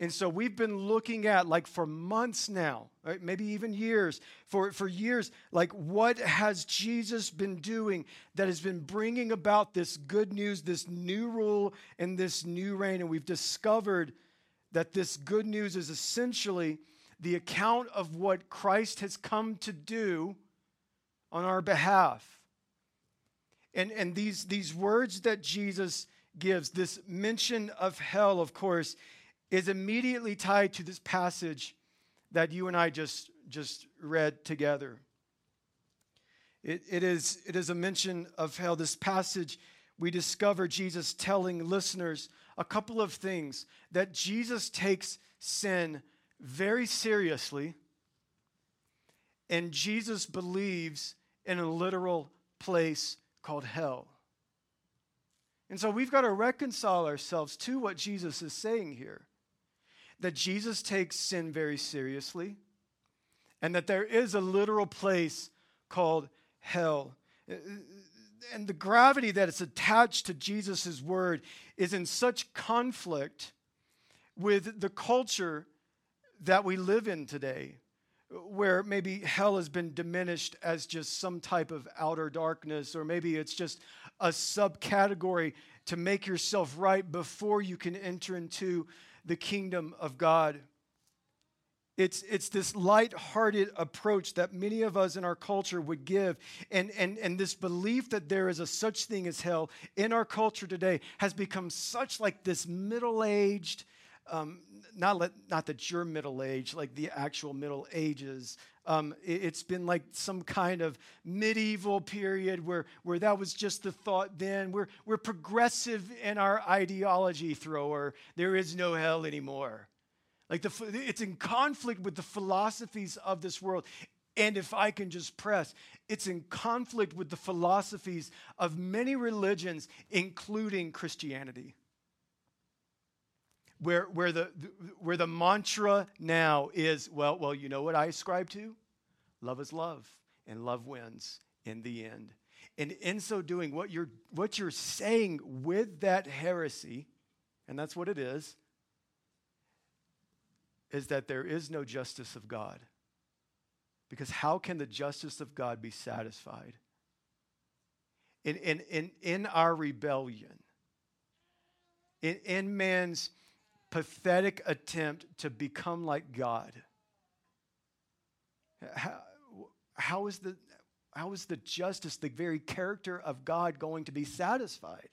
And so we've been looking at, like for months now, right? maybe even years, for, for years, like what has Jesus been doing that has been bringing about this good news, this new rule, and this new reign? And we've discovered that this good news is essentially the account of what Christ has come to do on our behalf. And, and these, these words that Jesus gives, this mention of hell, of course, is immediately tied to this passage that you and I just, just read together. It, it, is, it is a mention of hell. This passage, we discover Jesus telling listeners a couple of things that Jesus takes sin very seriously, and Jesus believes in a literal place called hell. And so we've got to reconcile ourselves to what Jesus is saying here that Jesus takes sin very seriously, and that there is a literal place called hell. And the gravity that is attached to Jesus' word is in such conflict with the culture that we live in today, where maybe hell has been diminished as just some type of outer darkness, or maybe it's just a subcategory to make yourself right before you can enter into the kingdom of God. It's, it's this light-hearted approach that many of us in our culture would give. And, and, and this belief that there is a such thing as hell in our culture today has become such like this middle-aged, um, not, let, not that you're middle-aged, like the actual Middle Ages. Um, it, has been like some kind of medieval period where, where that was just the thought then. We're, we're progressive in our ideology thrower. There is no hell anymore. Like the, it's in conflict with the philosophies of this world. And if I can just press, it's in conflict with the philosophies of many religions, including Christianity where, where, the, where the mantra now is, well, well, you know what I ascribe to? Love is love, and love wins in the end. And in so doing, what you're, what you're saying with that heresy, and that's what it is, is that there is no justice of God. Because how can the justice of God be satisfied? In, in, in, in our rebellion, in, in man's pathetic attempt to become like God. How, how, is the, how is the justice, the very character of God, going to be satisfied?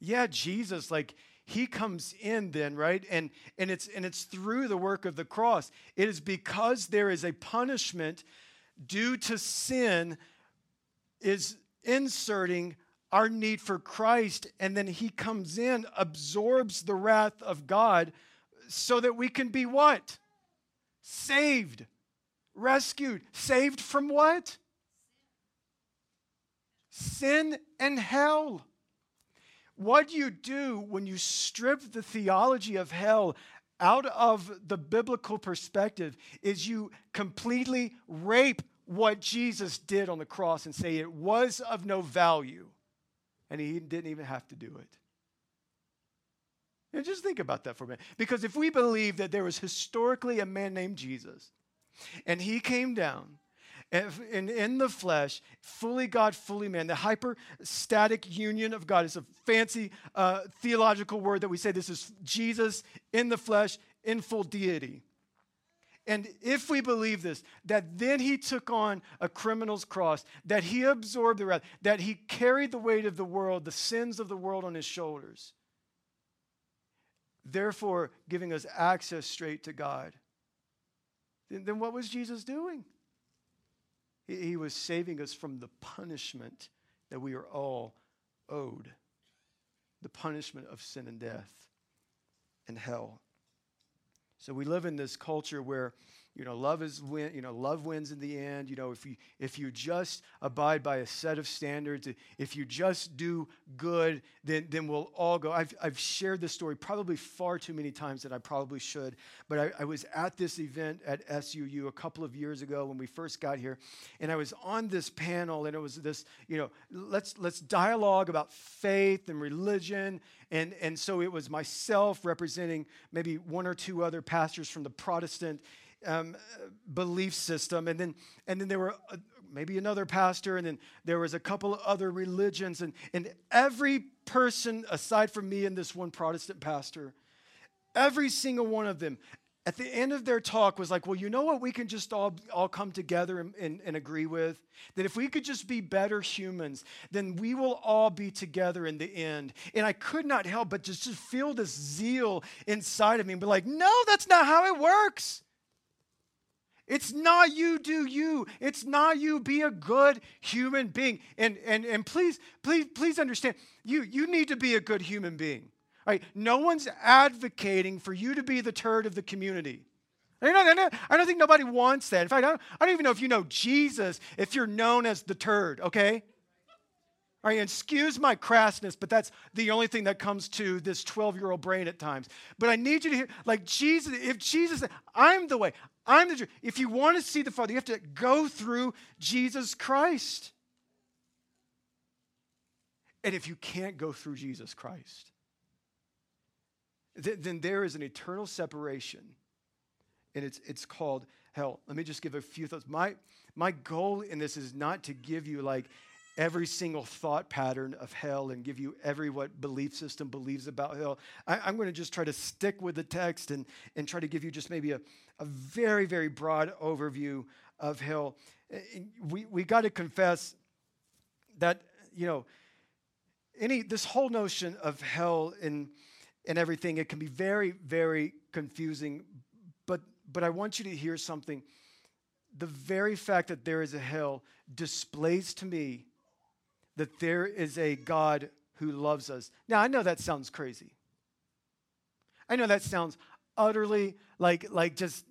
Yeah, Jesus, like, he comes in then right and and it's and it's through the work of the cross it is because there is a punishment due to sin is inserting our need for Christ, and then he comes in, absorbs the wrath of God so that we can be what? Saved, rescued. Saved from what? Sin and hell. What do you do when you strip the theology of hell out of the biblical perspective is you completely rape what Jesus did on the cross and say it was of no value and he didn't even have to do it. And just think about that for a minute. Because if we believe that there was historically a man named Jesus, and he came down and in the flesh, fully God, fully man, the hypostatic union of God is a fancy uh, theological word that we say this is Jesus in the flesh, in full deity. And if we believe this, that then he took on a criminal's cross, that he absorbed the wrath, that he carried the weight of the world, the sins of the world on his shoulders, therefore giving us access straight to God, then, then what was Jesus doing? He, he was saving us from the punishment that we are all owed the punishment of sin and death and hell. So we live in this culture where you know, love is win, you know, love wins in the end. You know, if you if you just abide by a set of standards, if you just do good, then then we'll all go. I've I've shared this story probably far too many times that I probably should. But I, I was at this event at SUU a couple of years ago when we first got here, and I was on this panel, and it was this, you know, let's let's dialogue about faith and religion. And, and so it was myself representing maybe one or two other pastors from the Protestant um, belief system. And then, and then there were uh, maybe another pastor, and then there was a couple of other religions. And, and every person, aside from me and this one Protestant pastor, every single one of them, at the end of their talk was like, well, you know what we can just all, all come together and, and, and, agree with? That if we could just be better humans, then we will all be together in the end. And I could not help but just, just feel this zeal inside of me and be like, no, that's not how it works. It's not you do you. It's not you be a good human being. And, and, and please, please, please understand, you, you need to be a good human being. Right? No one's advocating for you to be the turd of the community. I don't, I don't think nobody wants that. In fact, I don't, I don't even know if you know Jesus if you're known as the turd, okay? All right, excuse my crassness, but that's the only thing that comes to this 12 year old brain at times. But I need you to hear, like Jesus, if Jesus, I'm the way, I'm the. If you want to see the Father, you have to go through Jesus Christ. And if you can't go through Jesus Christ, then, then there is an eternal separation, and it's, it's called hell. Let me just give a few thoughts. My, my goal in this is not to give you like every single thought pattern of hell and give you every what belief system believes about hell. I, am going to just try to stick with the text and, and try to give you just maybe a, a very, very broad overview of hell. Eh, eh, we, we got to confess that, you know, any this whole notion of hell and and everything, it can be very, very confusing. But but I want you to hear something. The very fact that there is a hell displays to me that there is a God who loves us. Now, I know that sounds crazy. I know that sounds utterly like, like just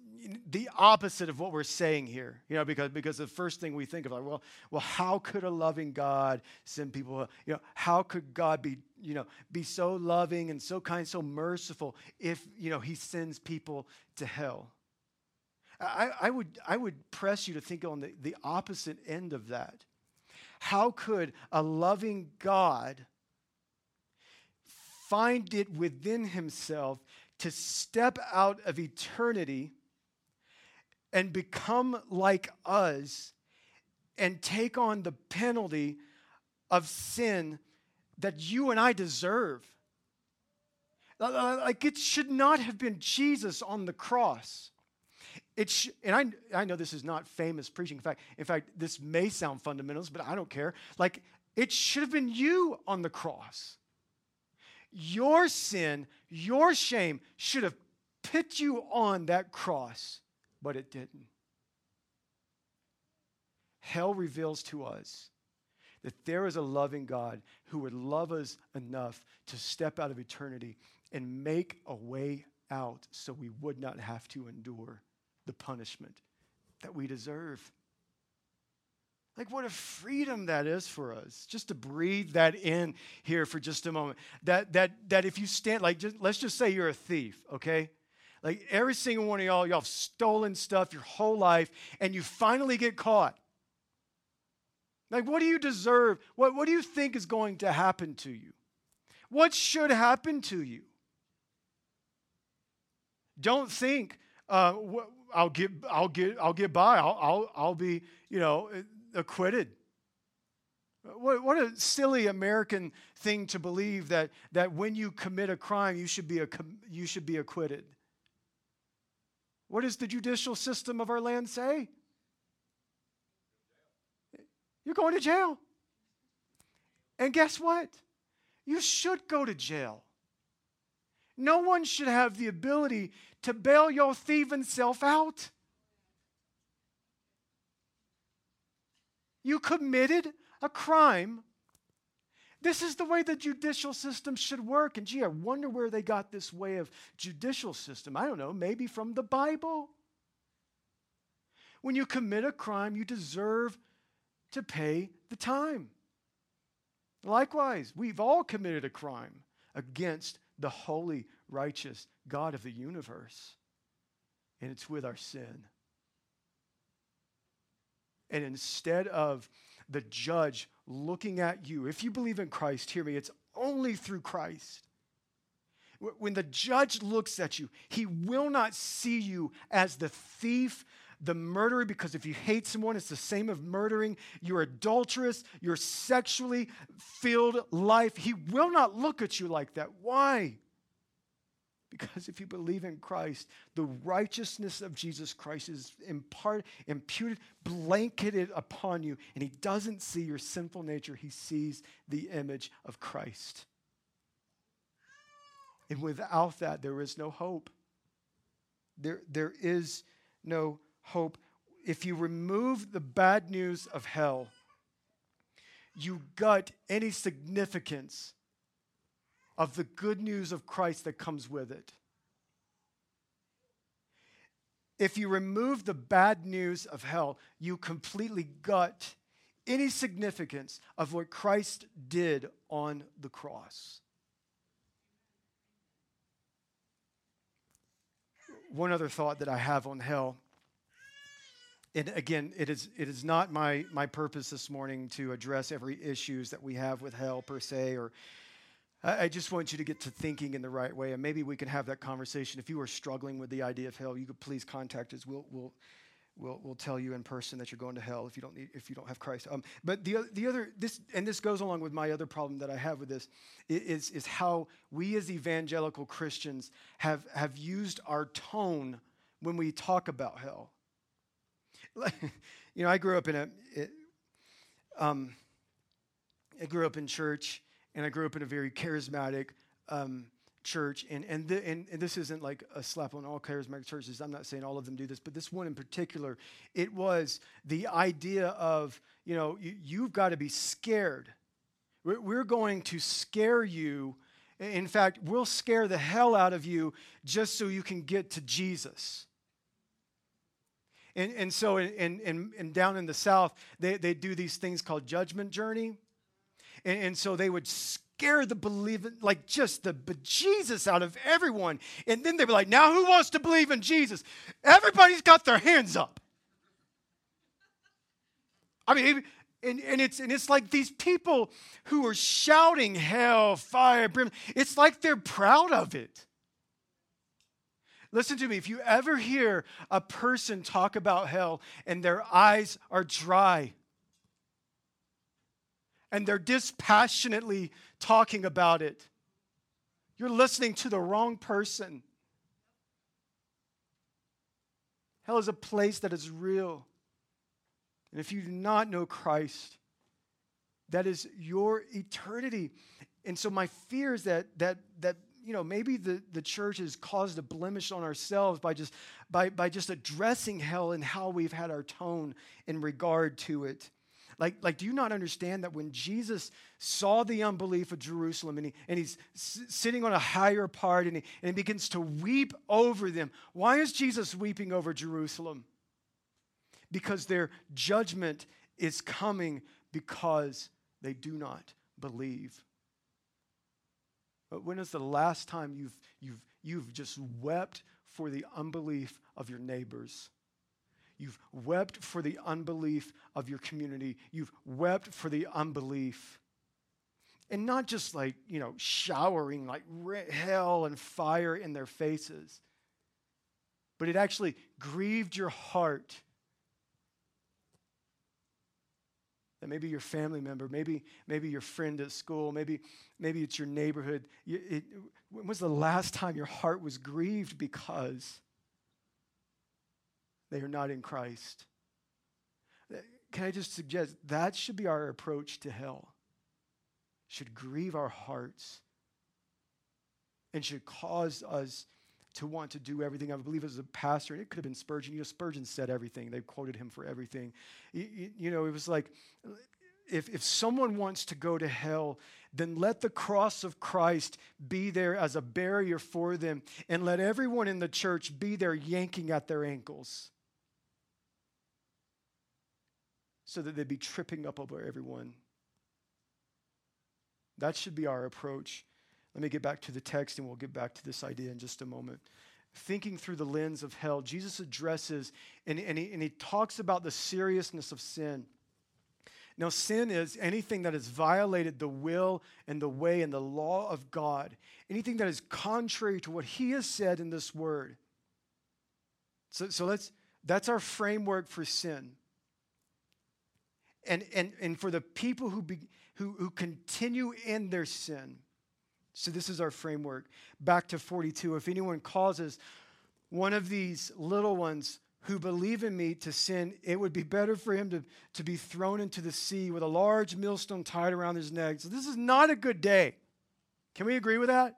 the opposite of what we're saying here, you know, because, because the first thing we think of, like, well, well, how could a loving God send people, you know, how could God be, you know, be so loving and so kind, so merciful if, you know, he sends people to hell? I, I, would, I would press you to think on the, the opposite end of that. How could a loving God find it within himself to step out of eternity and become like us and take on the penalty of sin that you and I deserve? Like it should not have been Jesus on the cross. It sh- and I, I know this is not famous preaching. In fact, in fact, this may sound fundamentalist, but I don't care. Like, it should have been you on the cross. Your sin, your shame should have put you on that cross, but it didn't. Hell reveals to us that there is a loving God who would love us enough to step out of eternity and make a way out so we would not have to endure the punishment that we deserve. Like, what a freedom that is for us. Just to breathe that in here for just a moment. That, that, that if you stand, like, just, let's just say you're a thief, okay? Like, every single one of y'all, y'all have stolen stuff your whole life, and you finally get caught. Like, what do you deserve? What, what do you think is going to happen to you? What should happen to you? Don't think, uh, I'll get, I'll get, I'll get by. I'll, I'll, I'll be, you know, acquitted. What, what a silly American thing to believe that, that when you commit a crime, you should, be a, you should be acquitted. What does the judicial system of our land say? You're going to jail. And guess what? You should go to jail. No one should have the ability to bail your thieving self out. You committed a crime. This is the way the judicial system should work. And gee, I wonder where they got this way of judicial system. I don't know, maybe from the Bible. when you commit a crime, you deserve to pay the time. Likewise, we've all committed a crime against the holy, righteous God of the universe, and it's with our sin. And instead of the judge looking at you, if you believe in Christ, hear me, it's only through Christ. When the judge looks at you, he will not see you as the thief, the murderer, because if you hate someone, it's the same of murdering. You're adulterous, you're sexually filled life. He will not look at you like that. Why? Because if you believe in Christ, the righteousness of Jesus Christ is impart, imputed, blanketed upon you, and He doesn't see your sinful nature, He sees the image of Christ. And without that, there is no hope. There, there is no hope. If you remove the bad news of hell, you gut any significance of the good news of Christ that comes with it. If you remove the bad news of hell, you completely gut any significance of what Christ did on the cross. One other thought that I have on hell and again, it is, it is not my, my purpose this morning to address every issues that we have with hell per se, or I, just want you to get to thinking in the right way, and maybe we can have that conversation. If you are struggling with the idea of hell, you could please contact us. We'll, we'll, we'll, we'll tell you in person that you're going to hell if you don't need, if you don't have Christ. Um, but the, the other, this, and this goes along with my other problem that I have with this, is, is how we as evangelical Christians have, have used our tone when we talk about hell. you know, I grew up in a, it, um, I grew up in church, and I grew up in a very charismatic um, church. And and, the, and and this isn't like a slap on all charismatic churches. I'm not saying all of them do this, but this one in particular, it was the idea of you know you, you've got to be scared. We're, we're going to scare you. In fact, we'll scare the hell out of you just so you can get to Jesus. And, and so, in, in, in, down in the South, they, they do these things called judgment journey. And, and so they would scare the believing, like just the Jesus out of everyone. And then they were like, now who wants to believe in Jesus? Everybody's got their hands up. I mean, and, and, it's, and it's like these people who are shouting hell, fire, brim, it's like they're proud of it. Listen to me. If you ever hear a person talk about hell and their eyes are dry and they're dispassionately talking about it, you're listening to the wrong person. Hell is a place that is real. And if you do not know Christ, that is your eternity. And so my fear is that that that you know, maybe the, the church has caused a blemish on ourselves by just, by, by just addressing hell and how we've had our tone in regard to it. Like, like, do you not understand that when Jesus saw the unbelief of Jerusalem and, he, and he's s- sitting on a higher part and he, and he begins to weep over them? Why is Jesus weeping over Jerusalem? Because their judgment is coming because they do not believe. But when is the last time you've, you've, you've just wept for the unbelief of your neighbors? You've wept for the unbelief of your community. You've wept for the unbelief. And not just like, you know, showering like hell and fire in their faces, but it actually grieved your heart that maybe your family member, maybe, maybe your friend at school, maybe, maybe it's your neighborhood. You, it, when was the last time your heart was grieved because they are not in Christ? Can I just suggest that should be our approach to hell? Should grieve our hearts and should cause us to want to do everything. I believe as a pastor, it could have been Spurgeon. You know, Spurgeon said everything. They quoted him for everything. You, you know, it was like, if, if someone wants to go to hell, then let the cross of Christ be there as a barrier for them, and let everyone in the church be there yanking at their ankles. So that they'd be tripping up over everyone. That should be our approach. Let me get back to the text and we'll get back to this idea in just a moment. Thinking through the lens of hell, Jesus addresses and, and, he, and he talks about the seriousness of sin. Now, sin is anything that has violated the will and the way and the law of God, anything that is contrary to what He has said in this word. So, so let's, that's our framework for sin. And, and, and for the people who, be, who, who continue in their sin. So, this is our framework. Back to 42. If anyone causes one of these little ones who believe in me to sin, it would be better for him to, to be thrown into the sea with a large millstone tied around his neck. So, this is not a good day. Can we agree with that?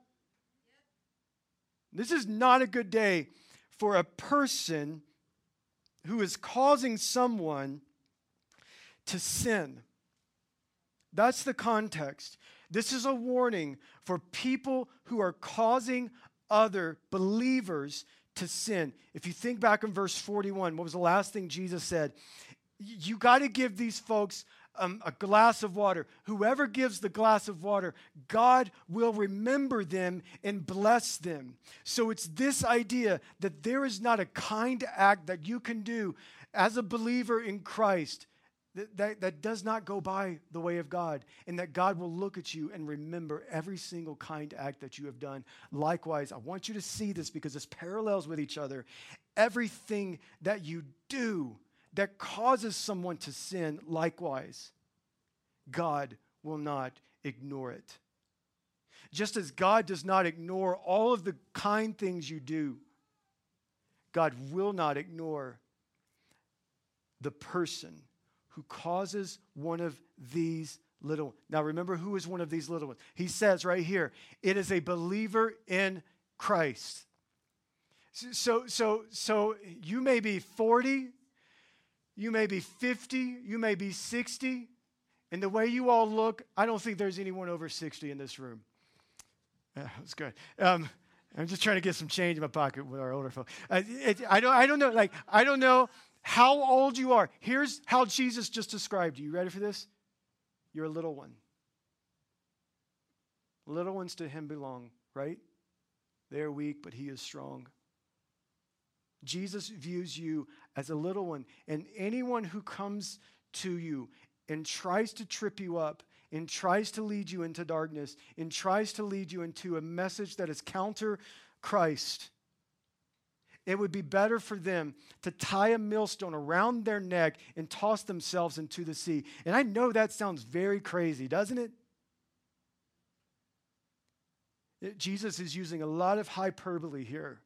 This is not a good day for a person who is causing someone to sin. That's the context. This is a warning for people who are causing other believers to sin. If you think back in verse 41, what was the last thing Jesus said? You got to give these folks um, a glass of water. Whoever gives the glass of water, God will remember them and bless them. So it's this idea that there is not a kind act that you can do as a believer in Christ that, that, that, does not go by the way of God, and that God will look at you and remember every single kind act that you have done. Likewise, I want you to see this because this parallels with each other. Everything that you do that causes someone to sin, likewise, God will not ignore it. Just as God does not ignore all of the kind things you do, God will not ignore the person who causes one of these little. Now remember who is one of these little ones. He says right here, it is a believer in Christ. So so so you may be 40, you may be 50, you may be 60, and the way you all look, I don't think there's anyone over 60 in this room. Yeah, that's good. Um, I'm just trying to get some change in my pocket with our older folks. Uh, it, I, don't, I don't know. Like, I don't know how old you are. Here's how Jesus just described you. You ready for this? You're a little one. Little ones to him belong, right? They are weak, but he is strong. Jesus views you as a little one, and anyone who comes to you and tries to trip you up and tries to lead you into darkness and tries to lead you into a message that is counter Christ it would be better for them to tie a millstone around their neck and toss themselves into the sea. And I know that sounds very crazy, doesn't it? Jesus is using a lot of hyperbole here.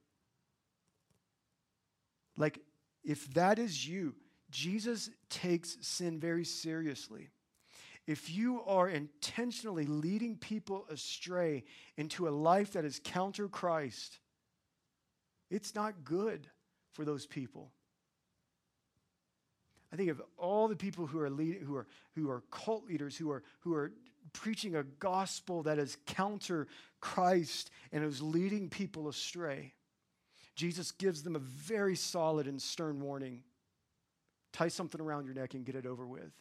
Like, if that is you, Jesus takes sin very seriously. If you are intentionally leading people astray into a life that is counter Christ, it's not good for those people. I think of all the people who are leading, who are who are cult leaders, who are who are preaching a gospel that is counter Christ and is leading people astray. Jesus gives them a very solid and stern warning. Tie something around your neck and get it over with.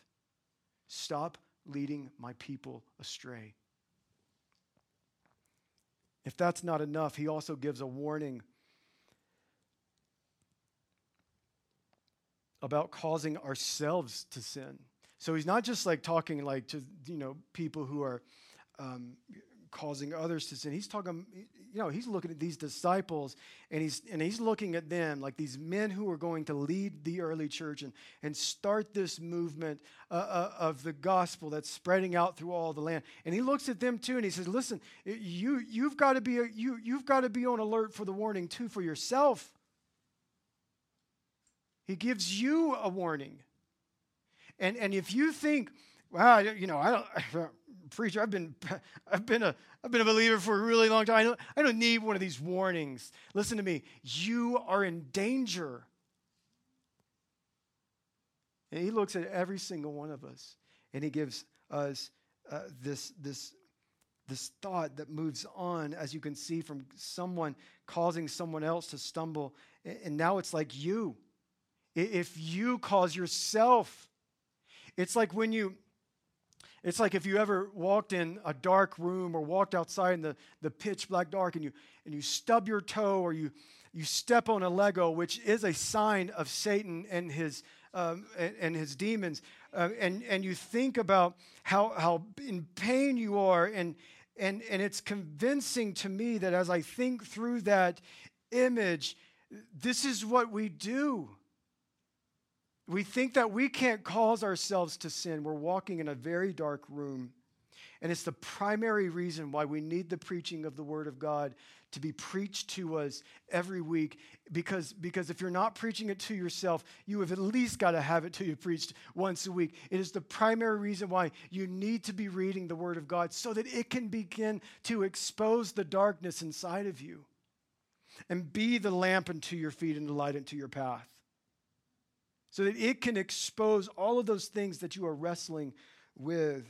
Stop leading my people astray. If that's not enough, he also gives a warning about causing ourselves to sin. So he's not just like talking like to you know people who are um, causing others to sin. He's talking, you know, he's looking at these disciples and he's and he's looking at them like these men who are going to lead the early church and and start this movement uh, uh, of the gospel that's spreading out through all the land. And he looks at them too and he says, "Listen, you you've got to be a, you you've got to be on alert for the warning too for yourself." He gives you a warning. And, and if you think, wow, you know, I don't, preacher, I've been, I've been a, I've been a believer for a really long time. I don't, I don't need one of these warnings. Listen to me. You are in danger. And he looks at every single one of us and he gives us uh, this, this, this thought that moves on, as you can see, from someone causing someone else to stumble. And now it's like you if you cause yourself, it's like when you it's like if you ever walked in a dark room or walked outside in the, the pitch black dark and you and you stub your toe or you you step on a Lego, which is a sign of Satan and his um, and, and, his demons, uh, and and you think about how how in pain you are, and and and it's convincing to me that as I think through that image, this is what we do. We think that we can't cause ourselves to sin. We're walking in a very dark room. And it's the primary reason why we need the preaching of the Word of God to be preached to us every week. Because, because if you're not preaching it to yourself, you have at least got to have it to you preached once a week. It is the primary reason why you need to be reading the Word of God so that it can begin to expose the darkness inside of you and be the lamp unto your feet and the light unto your path so that it can expose all of those things that you are wrestling with.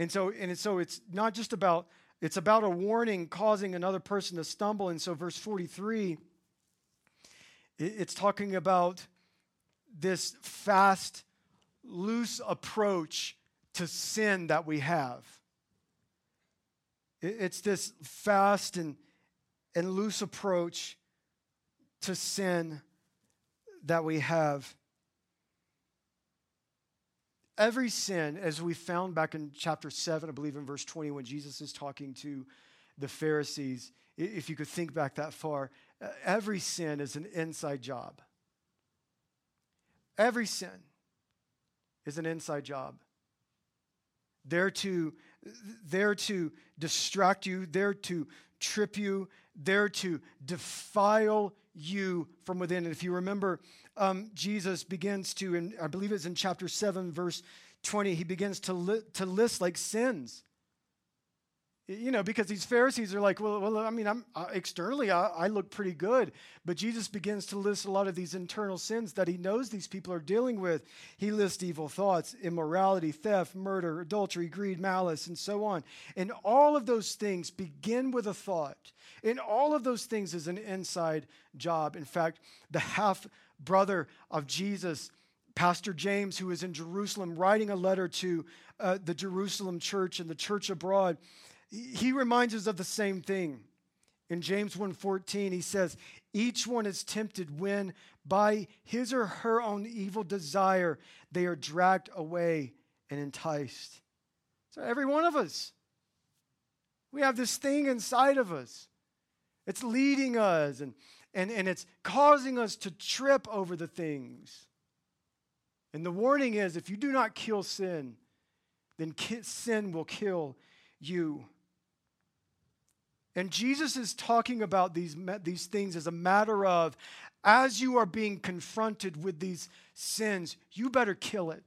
And so, and so it's not just about, it's about a warning causing another person to stumble. And so, verse 43, it's talking about this fast, loose approach to sin that we have. It's this fast and, and loose approach to sin that we have. Every sin, as we found back in chapter 7, I believe in verse 20, when Jesus is talking to the Pharisees, if you could think back that far, every sin is an inside job. Every sin is an inside job. There to, there to distract you, there to trip you, there to defile you from within. And if you remember, um, Jesus begins to, and I believe it's in chapter 7, verse 20, he begins to, li- to list like sins you know, because these Pharisees are like, well, well I mean, I'm uh, externally I, I, look pretty good, but Jesus begins to list a lot of these internal sins that he knows these people are dealing with. He lists evil thoughts, immorality, theft, murder, adultery, greed, malice, and so on. And all of those things begin with a thought. And all of those things is an inside job. In fact, the half brother of Jesus. Pastor James, who is in Jerusalem, writing a letter to uh, the Jerusalem church and the church abroad, he reminds us of the same thing. In James 1:14 he says, "Each one is tempted when by his or her own evil desire they are dragged away and enticed." So every one of us we have this thing inside of us. It's leading us and and, and it's causing us to trip over the things. And the warning is if you do not kill sin, then sin will kill you. And Jesus is talking about these, these things as a matter of, as you are being confronted with these sins, you better kill it.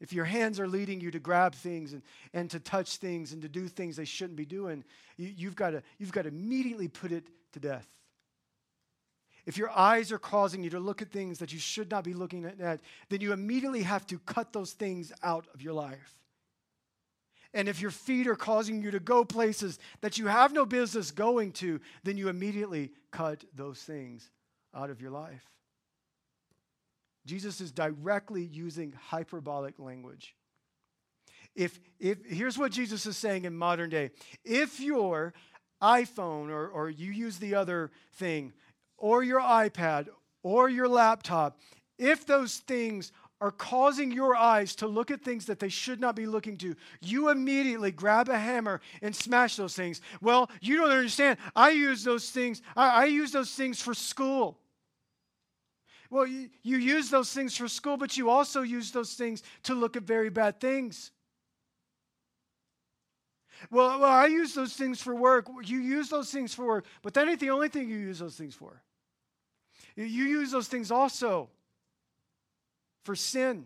If your hands are leading you to grab things and, and to touch things and to do things they shouldn't be doing, you, you've, got you've got to immediately put it to death. If your eyes are causing you to look at things that you should not be looking at, then you immediately have to cut those things out of your life. And if your feet are causing you to go places that you have no business going to, then you immediately cut those things out of your life. Jesus is directly using hyperbolic language. If, if here's what Jesus is saying in modern day if your iphone or, or you use the other thing or your ipad or your laptop if those things are causing your eyes to look at things that they should not be looking to, you immediately grab a hammer and smash those things. Well, you don't understand. I use those things, I, I use those things for school. Well, you, you use those things for school, but you also use those things to look at very bad things. Well, well, I use those things for work. You use those things for work, but that ain't the only thing you use those things for. You use those things also for sin.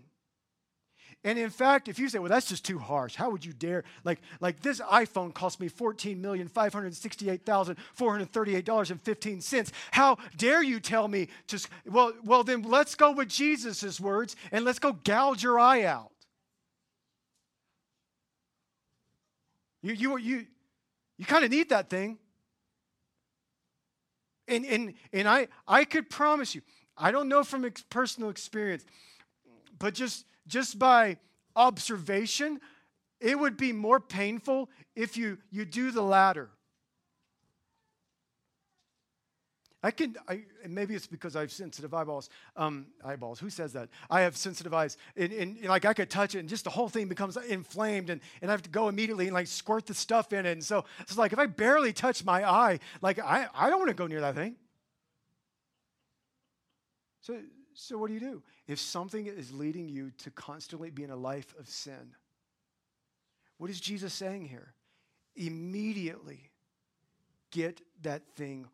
And in fact, if you say, well, that's just too harsh, how would you dare? Like, like this iPhone cost me $14,568,438.15. How dare you tell me to, well, well, then let's go with Jesus' words and let's go gouge your eye out. You, you, you, you kind of need that thing. And, and, and I, I could promise you, I don't know from ex- personal experience, but just just by observation, it would be more painful if you you do the latter. I can, I, maybe it's because I have sensitive eyeballs. Um, eyeballs, who says that? I have sensitive eyes. And, and, and, like I could touch it and just the whole thing becomes inflamed and, and I have to go immediately and like squirt the stuff in it. And so it's like if I barely touch my eye, like I, I don't want to go near that thing. So, so what do you do? If something is leading you to constantly be in a life of sin, what is Jesus saying here? Immediately get that thing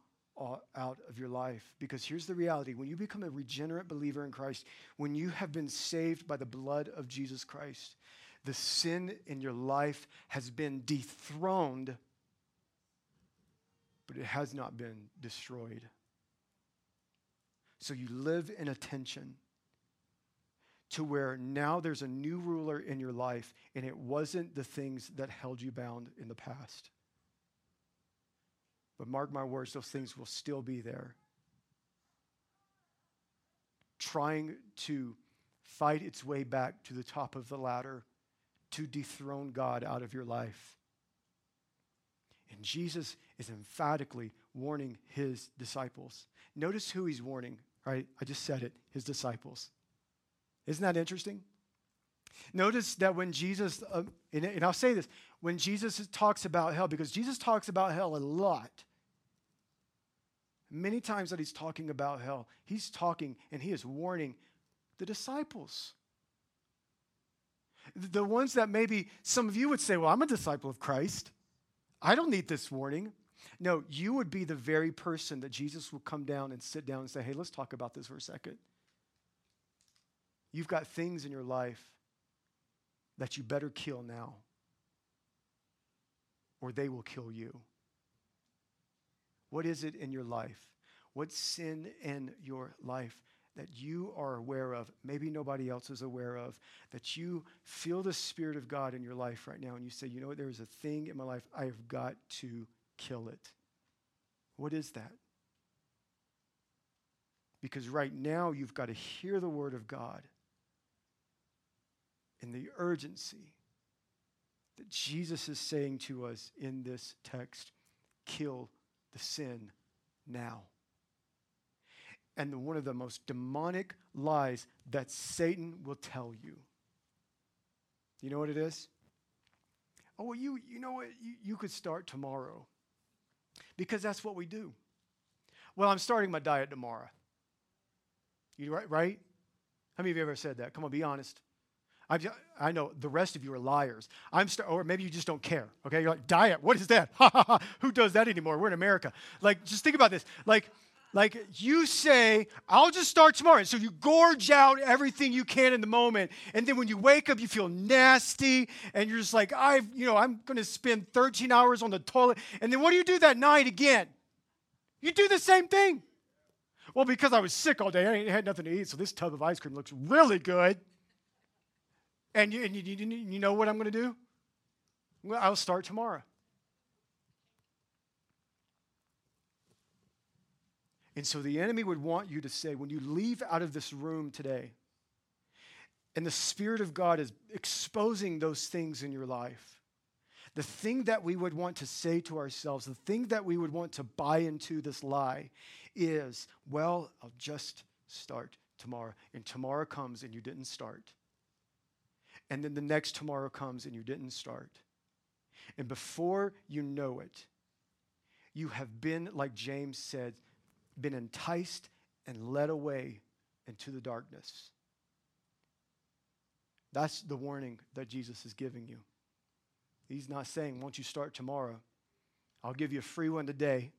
out of your life. Because here's the reality when you become a regenerate believer in Christ, when you have been saved by the blood of Jesus Christ, the sin in your life has been dethroned, but it has not been destroyed. So you live in attention to where now there's a new ruler in your life, and it wasn't the things that held you bound in the past. But mark my words, those things will still be there. Trying to fight its way back to the top of the ladder to dethrone God out of your life. And Jesus is emphatically warning his disciples. Notice who he's warning, right? I just said it, his disciples. Isn't that interesting? Notice that when Jesus, uh, and, and I'll say this, when Jesus talks about hell, because Jesus talks about hell a lot, many times that he's talking about hell, he's talking and he is warning the disciples. The ones that maybe some of you would say, Well, I'm a disciple of Christ. I don't need this warning. No, you would be the very person that Jesus would come down and sit down and say, Hey, let's talk about this for a second. You've got things in your life that you better kill now, or they will kill you. What is it in your life? What sin in your life that you are aware of, maybe nobody else is aware of, that you feel the Spirit of God in your life right now and you say, you know what, there's a thing in my life, I have got to kill it. What is that? Because right now you've got to hear the Word of God in the urgency that Jesus is saying to us in this text kill the sin now. And the, one of the most demonic lies that Satan will tell you. You know what it is? Oh, well, you, you know what? You, you could start tomorrow. Because that's what we do. Well, I'm starting my diet tomorrow. You right? Right? How many of you ever said that? Come on, be honest. I, I know the rest of you are liars. I'm st- or maybe you just don't care. Okay, you're like diet. What is that? Who does that anymore? We're in America. Like, just think about this. Like, like you say, I'll just start tomorrow. So you gorge out everything you can in the moment. And then when you wake up, you feel nasty. And you're just like, I've, you know, I'm going to spend 13 hours on the toilet. And then what do you do that night again? You do the same thing. Well, because I was sick all day, I had nothing to eat. So this tub of ice cream looks really good. And you, and you, you, know what I'm going to do? Well, I'll start tomorrow. And so the enemy would want you to say, when you leave out of this room today, and the Spirit of God is exposing those things in your life, the thing that we would want to say to ourselves, the thing that we would want to buy into this lie is, well, I'll just start tomorrow. And tomorrow comes and you didn't start. And then the next tomorrow comes and you didn't start. And before you know it, you have been, like James said, been enticed and led away into the darkness. That's the warning that Jesus is giving you. He's not saying, Won't you start tomorrow? I'll give you a free one today.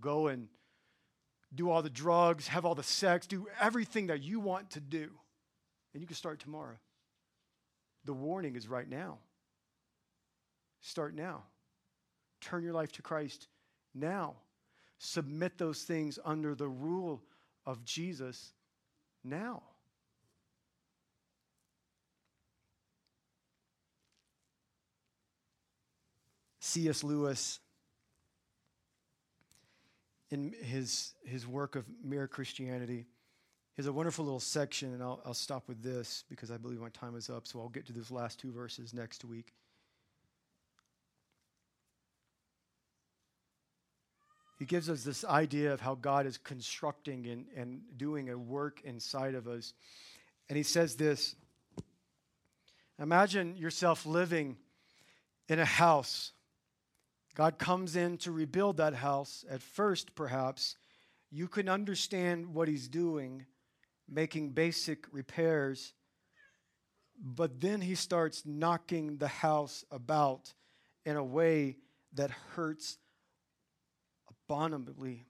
Go and do all the drugs, have all the sex, do everything that you want to do, and you can start tomorrow. The warning is right now. Start now. Turn your life to Christ now submit those things under the rule of Jesus now. C.S. Lewis, in his, his work of Mere Christianity, has a wonderful little section, and I'll, I'll stop with this because I believe my time is up, so I'll get to those last two verses next week. He gives us this idea of how God is constructing and, and doing a work inside of us. And he says this Imagine yourself living in a house. God comes in to rebuild that house. At first, perhaps, you can understand what he's doing making basic repairs. But then he starts knocking the house about in a way that hurts abominably.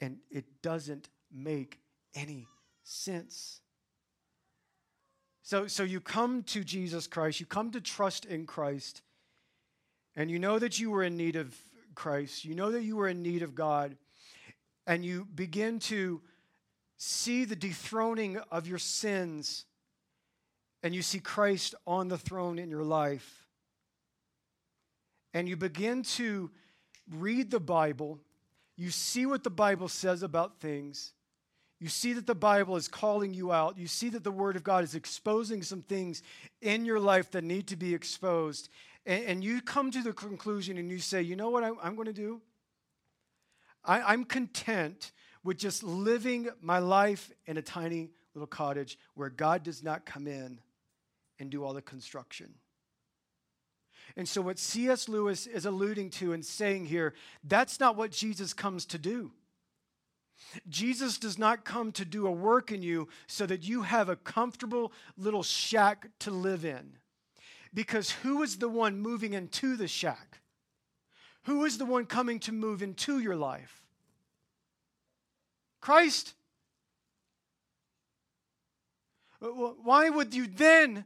And it doesn't make any sense. So, so you come to Jesus Christ, you come to trust in Christ, and you know that you were in need of Christ, you know that you were in need of God, and you begin to see the dethroning of your sins and you see Christ on the throne in your life, and you begin to read the Bible, you see what the Bible says about things. You see that the Bible is calling you out. You see that the Word of God is exposing some things in your life that need to be exposed. And, and you come to the conclusion and you say, you know what I, am going to do? I, I'm content with just living my life in a tiny little cottage where God does not come in and do all the construction. And so, what C.S. Lewis is alluding to and saying here, that's not what Jesus comes to do. Jesus does not come to do a work in you so that you have a comfortable little shack to live in. Because who is the one moving into the shack? Who is the one coming to move into your life? Christ. Why would you then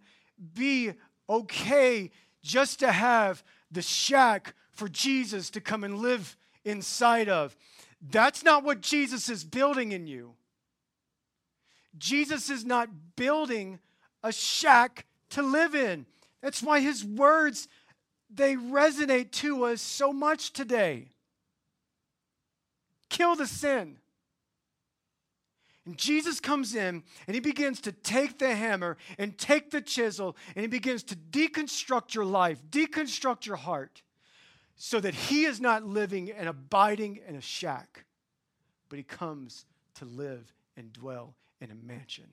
be okay just to have the shack for Jesus to come and live inside of? That's not what Jesus is building in you. Jesus is not building a shack to live in. That's why his words they resonate to us so much today. Kill the sin. And Jesus comes in and he begins to take the hammer and take the chisel and he begins to deconstruct your life, deconstruct your heart, so that he is not living and abiding in a shack, but he comes to live and dwell in a mansion.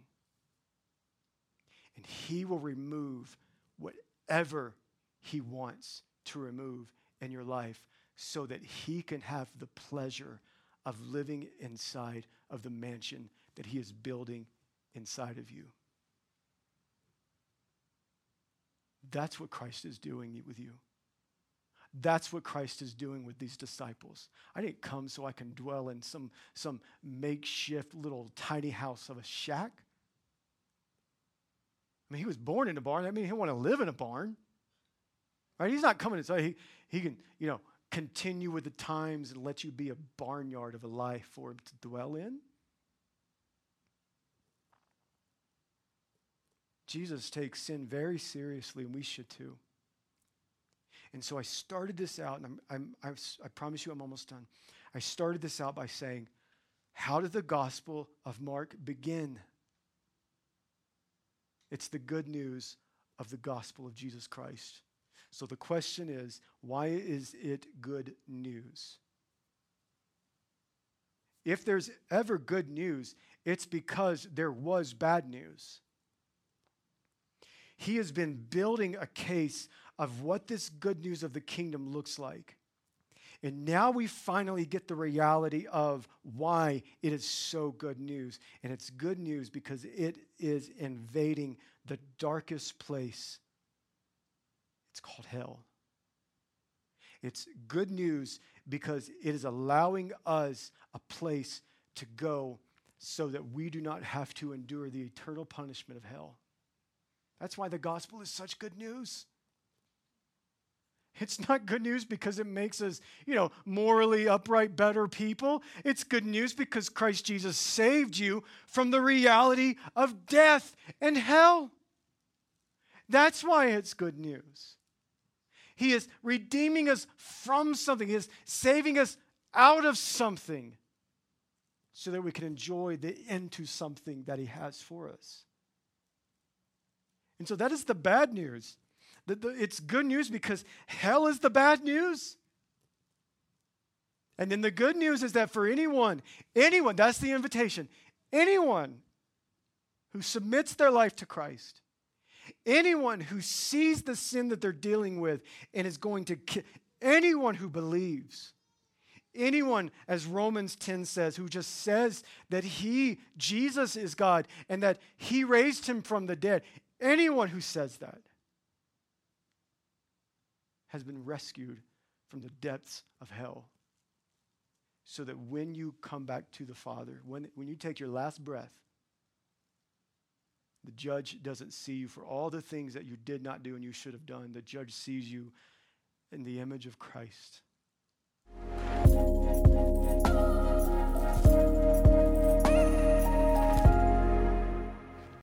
And he will remove whatever he wants to remove in your life so that he can have the pleasure of living inside of the mansion that He is building inside of you. That's what Christ is doing with you. That's what Christ is doing with these disciples. I didn't come so I can dwell in some, some makeshift little tiny house of a shack. I mean, he was born in a barn. I mean, he want to live in a barn. Right? He's not coming to say he, he can, you know, continue with the times and let you be a barnyard of a life for him to dwell in. Jesus takes sin very seriously, and we should too. And so I started this out, and I'm, I'm, I'm, i promise you I'm almost done. I started this out by saying, How did the Gospel of Mark begin? It's the good news of the gospel of Jesus Christ. So the question is why is it good news? If there's ever good news, it's because there was bad news. He has been building a case of what this good news of the kingdom looks like. And now we finally get the reality of why it is so good news. And it's good news because it is invading the darkest place. It's called hell. It's good news because it is allowing us a place to go so that we do not have to endure the eternal punishment of hell. That's why the gospel is such good news. It's not good news because it makes us, you know, morally upright, better people. It's good news because Christ Jesus saved you from the reality of death and hell. That's why it's good news. He is redeeming us from something, He is saving us out of something so that we can enjoy the end to something that He has for us. And so that is the bad news. The, the, it's good news because hell is the bad news. And then the good news is that for anyone, anyone, that's the invitation, anyone who submits their life to Christ, anyone who sees the sin that they're dealing with and is going to anyone who believes, anyone, as Romans 10 says, who just says that he, Jesus, is God and that he raised him from the dead, anyone who says that has been rescued from the depths of hell. So that when you come back to the Father, when, when you take your last breath, the judge doesn't see you for all the things that you did not do and you should have done. The judge sees you in the image of Christ.